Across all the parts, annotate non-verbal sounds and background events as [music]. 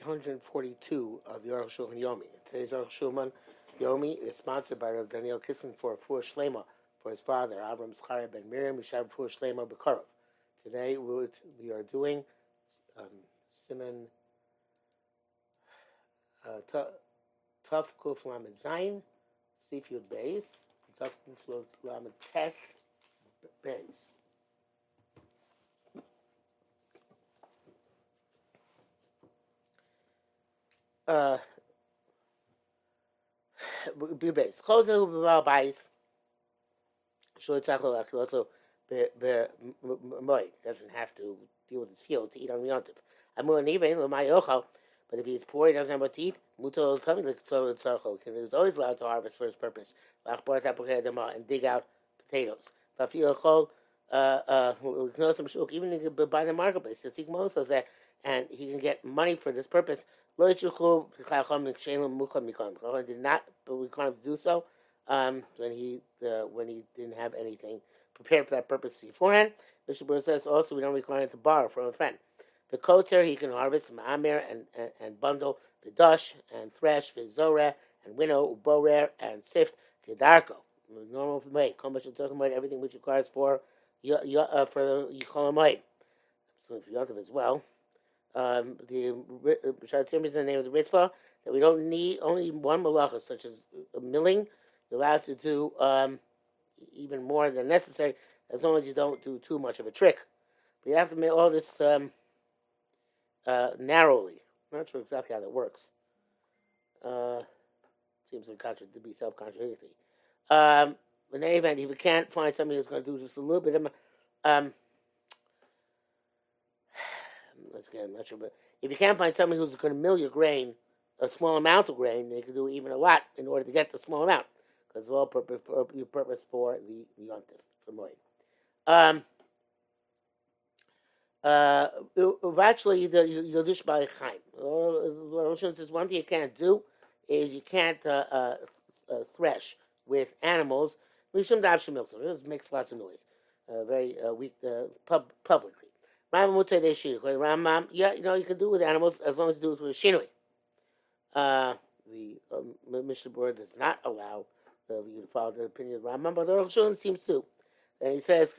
142 of the Aruch Yomi. Today's Aruch Yomi is sponsored by Rav Daniel Kissen for Fur Shlema for his father, Avram Schara ben Miriam Mishab Fur Shlema Bekarov. Today we are doing um, Simon uh, Tuf Kuf Lamed Zayin, Sifyud Beis, Tuf Kuf Lamed Tes Beis. Uh, base. Close the about base. Shul tzachol also be be moy doesn't have to deal with his field to eat on yontif. Amu anivein lo yochal. But if he's poor, he doesn't have what to eat. Muto coming to tzachol. He's always allowed to harvest for his purpose. And dig out potatoes. Fafil uh, uh, even if you buy the marketplace, the Sikh says that, and he can get money for this purpose. Lo did not, but we can't do so um, when he uh, when he didn't have anything prepared for that purpose beforehand. Burr says also we don't require him to borrow from a friend. The koter he can harvest amir and, and, and bundle the dush and thresh v'zoreh and winnow uborer and sift kedarko. Normal way. Kol everything which requires for uh, for the yichol So if Yontav as well um, the Shatzim is the name of the Ritva, that we don't need only one malacha, such as milling. You're allowed to do um, even more than necessary, as long as you don't do too much of a trick. But you have to make all this um, uh, narrowly. I'm not sure exactly how that works. Uh, seems to, contra- to be self-contradictory. Um, in any event, if you can't find somebody who's going to do just a little bit of um, once again, I'm not sure, but if you can't find somebody who's going to mill your grain, a small amount of grain, they can do even a lot in order to get the small amount, because it's all purpose for, your purpose for the yontif for moed. Um, uh, actually, the Yodish by Chaim. Rosh says one thing you can't do is you can't uh, uh, uh, thresh with animals. Mishum Dav so it makes lots of noise, uh, very uh, weak uh, pub- publicly. Rambam would say they should. Rambam, yeah, you know, you can do it with animals as long as you do it with shinui. Uh, the um, Mishnah Berurah does not allow the, you to follow the opinion of Rambam, but the Rosh seems to. And he says,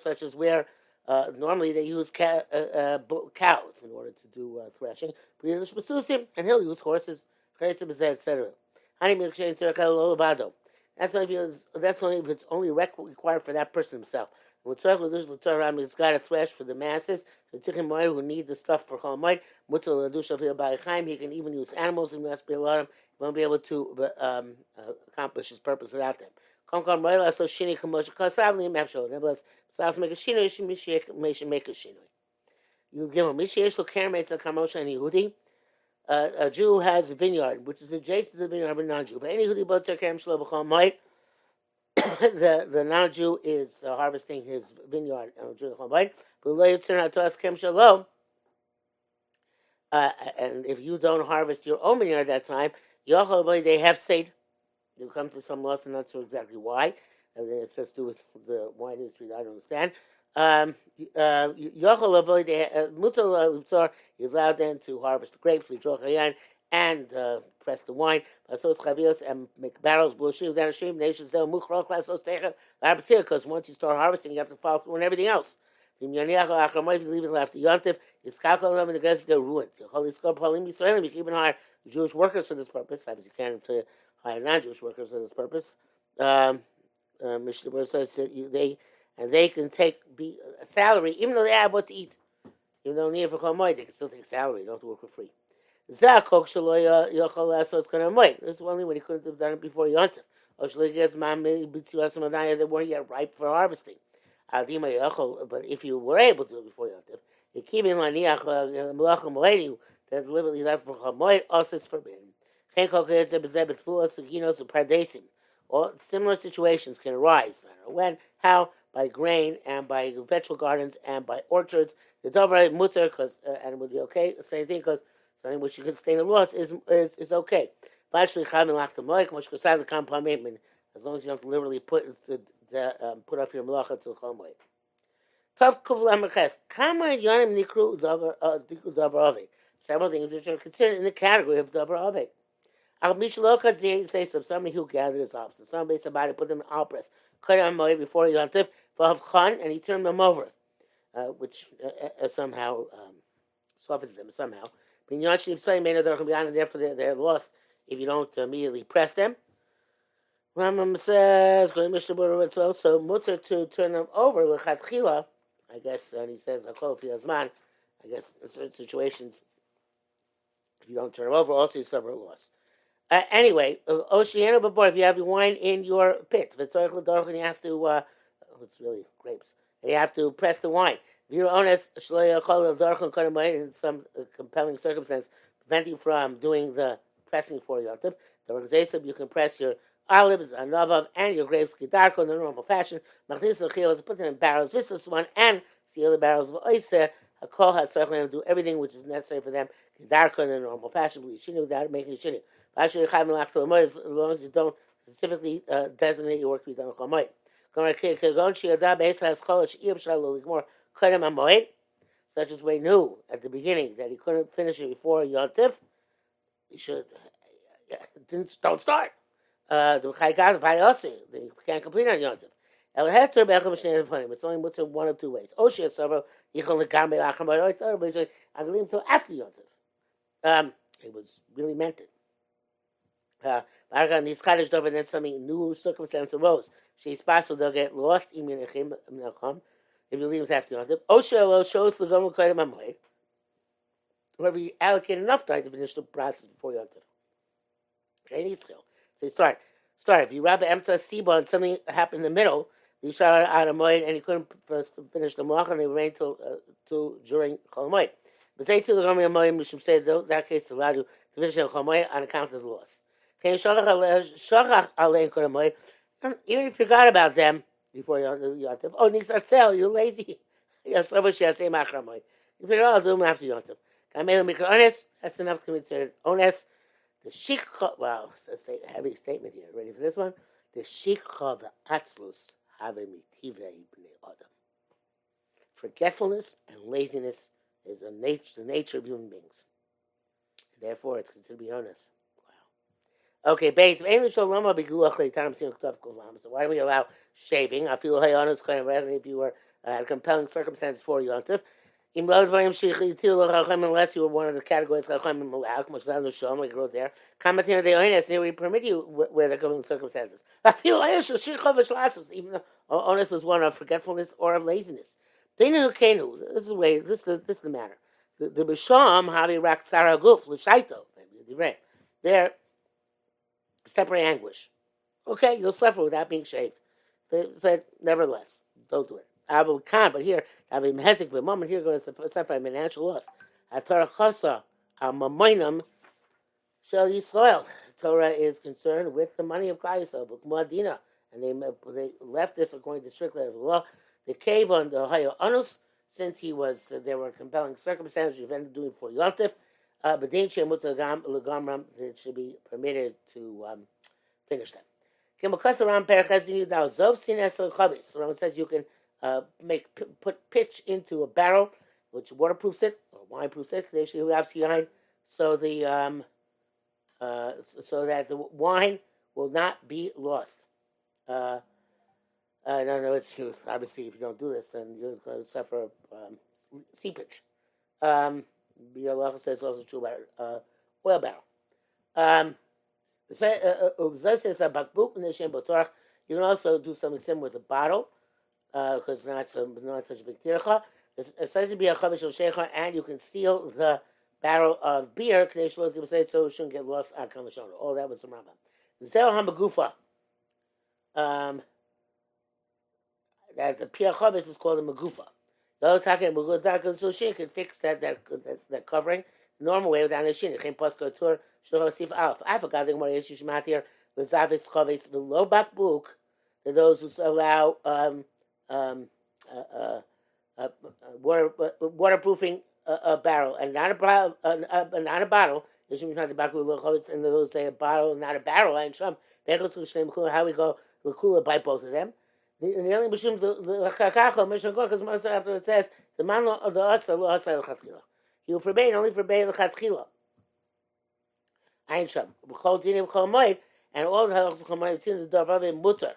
such as where uh, normally they use ca- uh, uh, cows in order to do uh, threshing, and he'll use horses, etc. That's only if that's only if it's only required for that person himself. When He's got a thresh for the masses. The Tikkun who need the stuff for Chol Moed. Mutal Ladusha Chaim. He can even use animals in He won't be able to um, uh, accomplish his purpose without them. Kom roila so shini kamosh kasav li mefshol. Nevertheless, so make a shinoi, she make a shinoi. You give him misheyesh lo kermetz a kamosha and Yehudi. Uh, a Jew has a vineyard, which is adjacent to the vineyard of a non-Jew. But any Yehudi botzar kerem shlo b'chol moed. [coughs] the the non-Jew is uh, harvesting his vineyard uh, and if you don't harvest your own vineyard at that time, they have said you come to some loss, and not sure exactly why. And it says to do with the wine industry. I don't understand. Um, uh, uh is allowed then to harvest the grapes, and uh, press the wine. and make barrels. Because once you start harvesting, you have to follow through on everything else. If you leave it after Yontif, the guys get ruined. You can even hire Jewish workers for this purpose. Obviously, you can't to hire non-Jewish workers for this purpose. Um, uh, says that you, they and they can take be a salary even though they have what to eat. Even though it for they can still take a salary. They don't have to work for free. Zakok. This is only when he couldn't have done it before Yontif. Or that weren't yet ripe for harvesting. Adima yochal, but if you were able to do it before Yontif, in laniach melachim moedu that deliberately left for chamoed also is forbidden. Or similar situations can arise. When, how, by grain and by vegetable gardens and by orchards. The dover mutter, because uh, and it would be okay. Same thing, because something which you can sustain a loss is is, is okay. Actually, As long as you don't literally put the, the, um, put off your malacha to chol moed. Tav kuv lamerches. Kama yonim nikru davar uh, davar several things which are considered in the category of davar aved. Al mishalokad say some somebody who gathered his officers, somebody somebody put them in al press, cut him away before Yontif, vav khan, and he turned them over, uh, which uh, uh, somehow um, softens them somehow. Therefore they're, they're lost if you don't immediately press them. Rambam says, it's also mutter to turn them over lechatchila. I guess, and he says, "Akol man." I guess in certain situations, if you don't turn them over, also you suffer a loss. Uh, anyway, uh, Oceano Babor, if you have wine in your pit, and you have to, uh, oh, it's really grapes, you have to press the wine. You're honest, in some uh, compelling circumstance, prevent you from doing the pressing for your tip, the you can press your olives, anavav, and your grapes kidarko in the normal fashion. Machlis put them in barrels, this one, and seal the barrels of oiser. A kol to do everything which is necessary for them kidarko in the normal fashion, without making shini. As long as you don't specifically uh, designate your work to be done on Chamoy. Such as we knew at the beginning that he couldn't finish it before Yontif, he should [laughs] didn't don't start. Uh, the Chaygat Vayasi, they can't complete on Yontif. El Heter Bechem Shnei Nefanim. It's only what's in one of two ways. Oshia Savar Yichol Lekam Be'acham Ba'roitar, but he's Agalim until after Yontif. Um, it was really meant it. Uh, these Kaddish Dov, and then something new circumstance arose. She's possible they'll get lost in Minachim, if you leave after Yontif. Osha Lo shows the Gomer Koyim Amoy. Whoever you allocate enough time to finish the process before Yontif. Okay, So you start. Start. If you wrap an Emtza Siba and something happened in the middle, you shot out of Moed and you couldn't finish the Malach and they remained till, uh, till during Chol Moed. But say to the Gomer Amoy, we should say that case allowed you to finish the Chol Moed on account of the loss. Even if you forgot about them before Yontif, oh, Nisatzel, you're lazy. [laughs] Yes, I wish you had same Achramoy. You figure, oh, I'll do them after Yontif. I made them make honest. That's enough to consider honest. The shikha, wow, it's a heavy statement here. Ready for this one? The shikha, the atzlus, have mitive adam. Forgetfulness and laziness is a nature, the nature of human beings. Therefore, it's considered to be honest. Okay, base. So why don't we allow shaving? I feel hayanus kind of rather if you were uh, compelling circumstances for yontif. Unless you were one of the categories like wrote there. Commenting the onus, here we permit you where the compelling circumstances. [laughs] I feel even though onus is one of forgetfulness or of laziness. This is the way. This is this is the matter. The bisham havi rak saraguf l'shaito. There separate anguish. Okay, you'll suffer without being shaved. They said, nevertheless, don't do it. I Abu Khan, but here, I Abu Mehesik, [laughs] but moment here going to suffer a financial loss. Torah Chasa, Amamoinam, Shel Yisrael. Torah is concerned with the money of Klal Yisrael, Muadina, and they they left this according to strict the law. The cave on the Hayo Anus, since he was uh, there were compelling circumstances, prevented doing for Yontif, uh, but then it should be permitted to um, finish them. Rambam says you can uh, make put pitch into a barrel, which waterproofs it or wineproofs it. So the um, uh, so that the wine will not be lost. Uh, uh, in other words, [laughs] obviously, if you don't do this, then you're going to suffer um, seepage. Um, Biur Halacha says also true about uh, oil barrel. Um, you can also do something similar with a bottle because uh, not, so, not such a big tircha. It says to be a chavish and you can seal the barrel of beer so it shouldn't get lost at Kamashon. All that was from Rambam. Zel Hamagufa. Um, that the Pia Chavis is called a Magufa. So she can fix that that that, that covering normal way without should receive alf. I forgot the issue shemat here. The zavis chavis the low back book to those who allow um um uh, uh, uh, water uh, waterproofing a, a, barrel and not a bottle uh, not a bottle. Be not the back of the chavis and those say a bottle not a barrel and some. How we go the by both of them. The only mishum the the chakacha mishnah because after it says the man of the asa lo asa el he will forbade only forbade the chatchila. Ein sham. B'chol dinim b'chol moed, and all the halachas b'chol moed, it's in the davav mutter.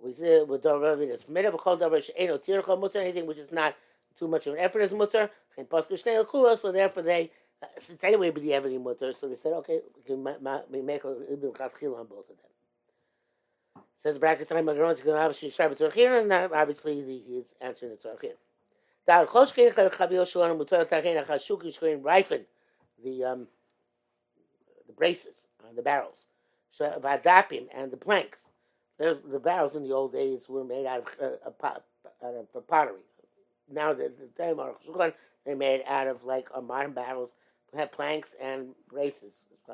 We say with davav it's permitted b'chol davar she'eno tircha mutter, anything which is not too much of an effort is mutter, and pasuk shnei kula, so therefore they, uh, since anyway the every mutter, so they said, okay, we make a ibn chatchila on both of them. Says brackets, I'm going to have she and that obviously the, he's answering the tzorchir. Dar the um, the braces on the barrels, vadapim and the planks. There's, the barrels in the old days were made out of uh, pot, out of uh, pottery. Now the time are they're made out of like uh, modern barrels. They have planks and braces. It's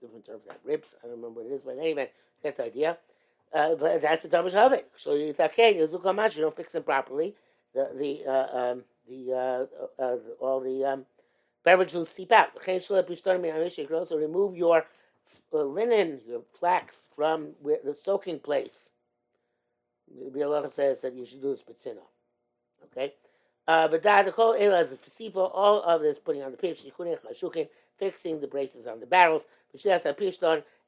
different terms. That ribs. I don't remember what it is, but anyway, get the idea. Uh, but that's the of it. So you don't fix them properly. The the uh, um, the uh, uh, all the um, beverage will seep out. Also remove your uh, linen, your flax from where, the soaking place. The Allah says that you should do this betzina. Okay? A all of this putting on the pitch, fixing the braces on the barrels,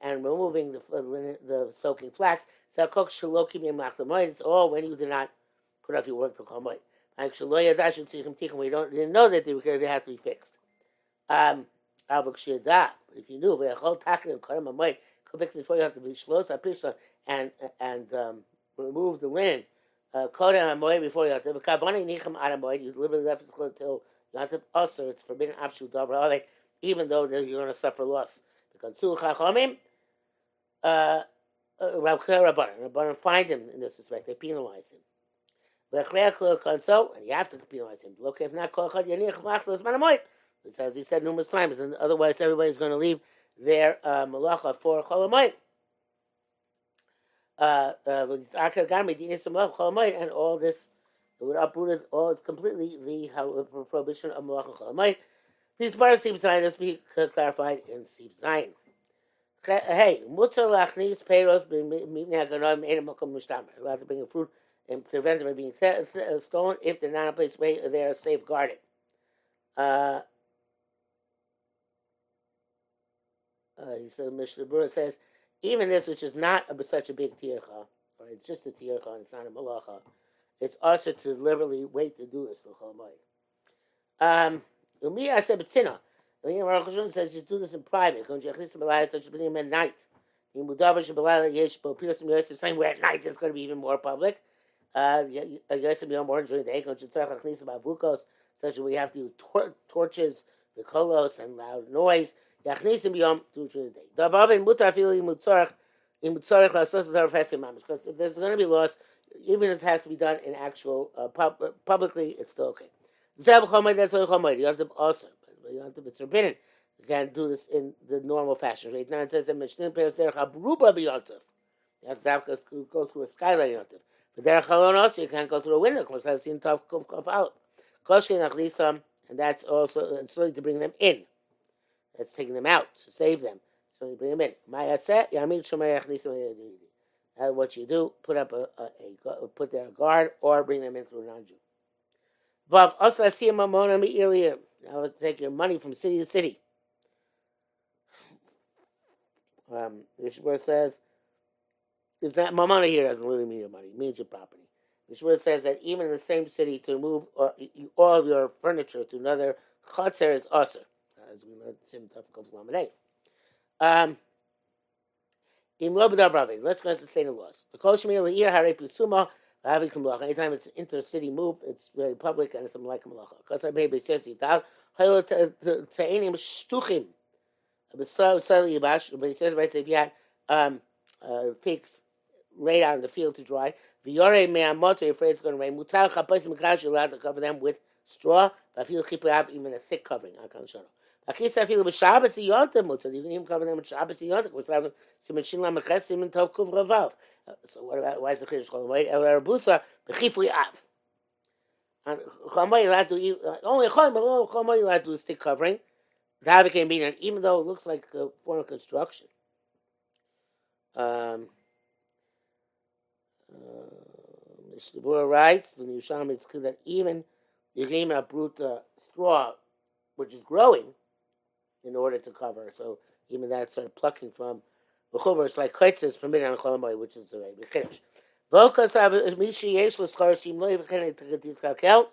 and removing the linen, the soaking flax. It's all when you did not put off your work to Chomoy. We don't didn't know that they, because they have to be fixed. Um, if you knew, could fix it before you have to be shlos and and um, remove the linen. Uh, before you have to. You deliberately left it until have to usher. It's forbidden absolute even though you're going to suffer loss. Because chachamim, uh, Rabbanan, find him in this respect. They penalize him. And you have to penalize him. Look, if not, as he said numerous times, and otherwise everybody's going to leave their uh, for cholamayit. Uh, uh, and all this it would uproot all completely the, prohibition of malacha cholamayit. These of Sib Zayin, this be clarified in Sib Zayin. Hey, mutter lachnis peiros b'mivnei haganoim ein makom mushtamer. Allowed to bring a fruit and prevent them from being stolen if they're not in a place where they are safeguarded. Uh, uh, he said, Mishnah Berurah says, even this, which is not a, such a big tircha, or it's just a tircha and it's not a malacha, it's also to literally wait to do this. Um, Umi I said Und hier Baruch Hashem says, you do this in private. Und you achnis to Belayah, so you bring him at night. In Budavar, you Belayah, yes, but Peter Simi the same we're at night, it's going to be even more public. Uh, Yosef, you know, more during the day, and you tzarech achnis about Vukos, so that we have to use tor torches, the kolos, and loud noise. You achnis him, you during the day. The Avav, in Mutar, feel you mutzarech, in mutzarech, la sosa tzarech feske mamish, because if there's going to be loss, even if it has to be done in actual, uh, pub publicly, it's still okay. Zeb chomay, that's only chomay, you have to also. Awesome. You to, it's forbidden. You can't do this in the normal fashion. Right now it says that Mishnah pairs derech abruba b'yontif. You have to go through a skyline yontif. But derech halon also, you can't go through a window. Because I've seen tough kuf kuf out. Koshke nachlisam, and that's also, and slowly to bring them in. That's taking them out, to save them. So you bring them in. Ma'aseh, yamid shomay achlisam uh, what you do, put up a, a, a, put there a guard, or bring them in through non-Jew. Vav also I see a mamona me'ilium. Now let's take your money from city to city. Um, the says, is that my money here doesn't really mean your money, it means your property. The says that even in the same city to move all, all of your furniture to another chotzer is usher, as we learned Sim Tafkov Lamanay. Um, Let's go to sustain a loss. The Koshmir Leir Hare Anytime it's intercity move, it's very public and it's a malaika malacha. Our baby says out. Ta'enim shtuchim. But he says, if you had um, uh, pigs laid out in the field to dry, v'yorei me'amot, you're afraid it's going to rain. Mutar chapos mikash, you're allowed to cover them with straw. V'afil chipav, even a thick covering. Akan shana. Akisa afilu b'Shabbos yontim mutar. You can even cover them with Shabbos yontim. Which have simin shin lamachet simin tov kuv ravav. So what about why is the chiddush called white? El Arabusa bechifui av. And chamay allowed to eat only chamay, but only chamay allowed to stick covering. The havoc can be even though it looks like a form of construction. Um, uh, Bura writes, the Yerushalmi, it's clear that even can even uproot the straw which is growing, in order to cover. So even that sort of plucking from the chuber, it's like kaitz is permitted on cholamoy, which is the way we finish. Vokas have mishi yesh l'scharashim lo yivchen to get these kakel.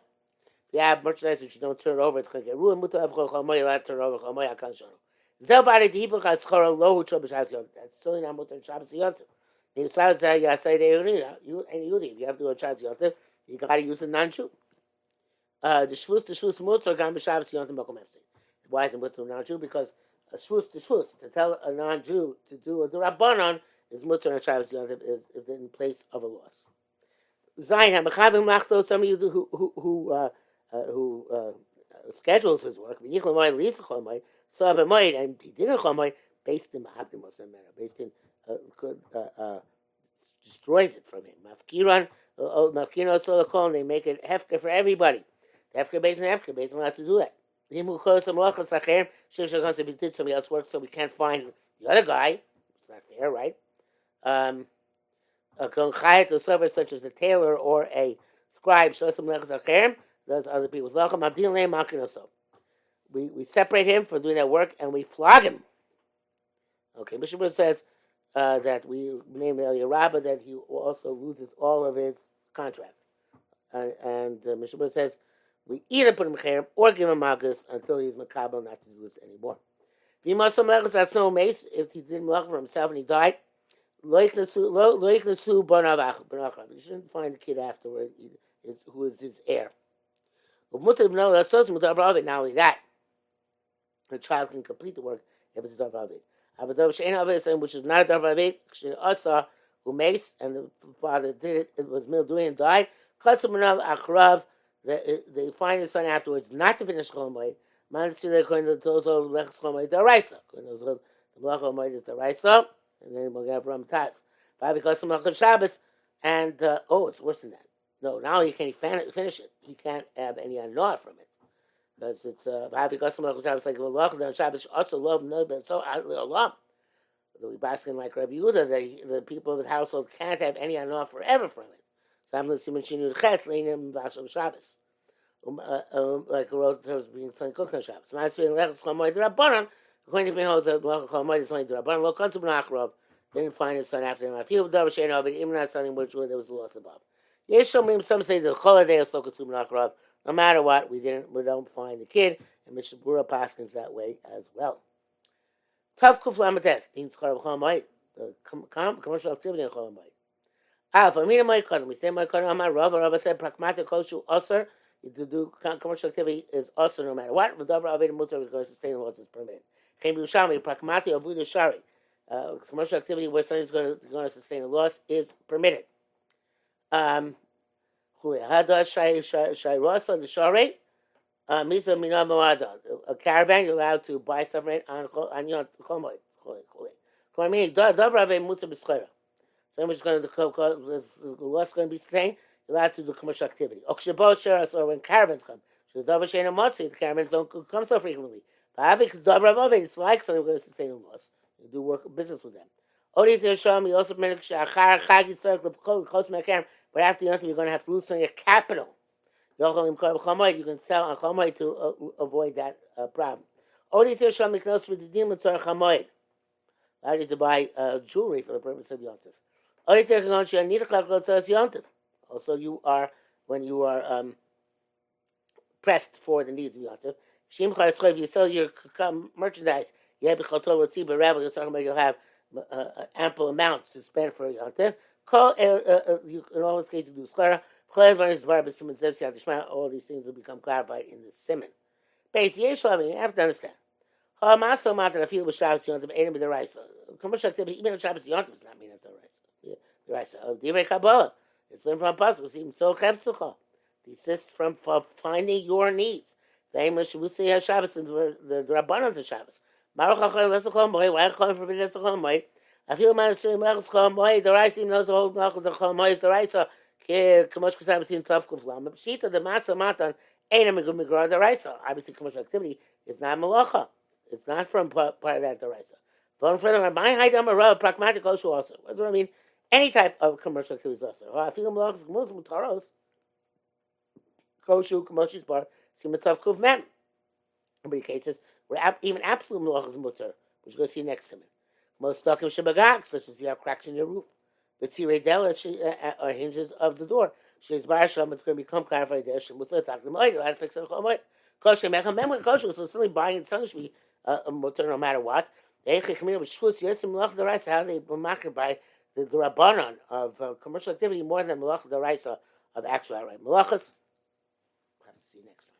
If you have merchandise you don't turn over, it's going to get ruined. Muta av cholamoy, you turn over cholamoy akan shono. Zel bari di hipul chaschara lo hu chol b'shavas yontif. That's still yontif. You say yasay de you and Yudi, if you have to do a shavas yontif, you got to use a non-Jew. Uh, the shvus, the shvus mutar gam b'shavas yontif makom efsei. Why is it mutar non-Jew? Because a shvus to shvus, to tell a non-Jew to do a durabbanon is on Shabbos Yontif is, in place of a loss. Zayin hamachavim machto, some of you who who who, uh, uh, who uh, schedules his work, v'yichol lisa chomoy, so b'moed, and he didn't chomoy, based in mahabdim based in uh, uh, uh, destroys it from him. Mafkiran, mafkiran solokon, they make it hefker for everybody. Hefker based on hefker, based how to do that. Lachem, did somebody else work, so we can't find the other guy. It's not fair, right? Um, a server such as a tailor or a scribe, lachem, does other people's makinoso. We we separate him for doing that work and we flog him. Okay, Mishnah says uh, that we name El Rabba that he also loses all of his contract. Uh, and uh, Mishnah says we either put him cherem or give him magus until he's makabel not to do this anymore. He must have that's no mace. If he did malach for himself and he died, loik nasu banavach banachram. You shouldn't find the kid afterward is who is his heir. But mutar no that's also mutar Not only that, the child can complete the work if it's a davar Avadav shein aved which is not a davar aved. Asa who mace and the father did it. It was mil doing and died. Katzim achrav they, they find his son afterwards not to finish Chol Man see they're going to those old Lechus Chol Moed Daraisa. Those old the Melech Chol Moed is Daraisa, and then we'll get from Taz. Why? Because the Melech Shabbos, and uh, oh, it's worse than that. No, now he can't finish it. He can't have any anor from it. Because it's uh? Because the Melech Shabbos like Melech then Shabbos also love no, but so out of the Allah. We basking like Rabbi Yehuda, the, the people of the household can't have any anor forever from it. Sam le simen shinu ches leinim v'asham Shabbos. Um, uh, um, like a road terms being cook on Shabbos. Mas vein lechus chomoy drabanan, according to that lechus chomoy is only drabanan, lo kontum nachrov, didn't find his son after him. I feel davar shein of it, even not something which there was a loss above. Shomim, some say the holiday is lo kontum nachrov, no matter what, we didn't, we don't find the kid, and Mishnah Berurah Paskins that way as well. Tav kuf lamates, din schar b'chomoy, the commercial activity in chomoy. For me, my cousin, we say my cousin, Amar Rav, Rav said, pragmatic koshu usher, to do commercial activity is usher no matter what. V'davar aved mutar is going to sustain what is permitted. Chem Yerushalmi, pragmatic avuda shari, uh, commercial activity where something is going to, going to sustain a loss is permitted. Um, Shai Shai the Shari, uh, Misa Moada. A caravan you're allowed to buy something on on Yom Chomoy. Chomoy. Davar aved mutar b'schera. Someone is going to the loss going to be sustained. You're allowed to do commercial activity. Or when caravans come, the the caravans don't come so frequently. But It's like something going to sustain a loss. You do work business with them. To show me also but after you you're going to have to lose some of your capital. You can sell on chamoy to uh, avoid that uh, problem. Only to show me close with the demons or chamoy. Allowed you to buy uh, jewelry for the purpose of Yosef. Also, you are when you are um, pressed for the needs of Yosef. If you sell your merchandise, about you'll have uh, uh, ample amounts to spend for Yosef. Uh, uh, you in all these cases do. All these things will become clarified in the simon. Mean, you have to understand. Commercial activity, even on Shabbos Yontif, is not mean at the rice. Uh, Kabbalah. It's learned from Pasuk. Even so, Chepsucha. Desist from, from finding your needs. Famous Shavusi HaShabbos, the, the, the Rabbanon of Shabbos. Baruch HaChoy Lesachol Moy, why HaChoy forbid Lesachol Moy? I feel my Nashim Lesachol Moy, the Rice even knows the whole Nachol the Chol Moy is the Rice. Kamosh Kasam Sim Tov Kuflam. Shita, the Masa Matan, ain't a Megum Megra the Rice. Obviously, commercial activity is not Malacha. It's not from part, of that the Rice. Going further, my height, I'm a Rav, pragmatic also. What does that mean? Any type of commercial activity is also. I feel malachas gemus mutaros. Koshu kamoshi's bar simatav kuv mem. be cases where even absolute malach is mutter, which you're going to see next time. Most stuckim shabagag, such as you have cracks in your roof. the see, redela are hinges of the door. She's barasham. It's going to become clarified there. She mutter takim oil. How to fix it? Chomoy. Kosher mechem memra kosher. So only buying and selling should be uh, a mutter no matter what. How they by the, rabbanon of uh, commercial activity more than malach the of actual right malachas. Have to see you next time.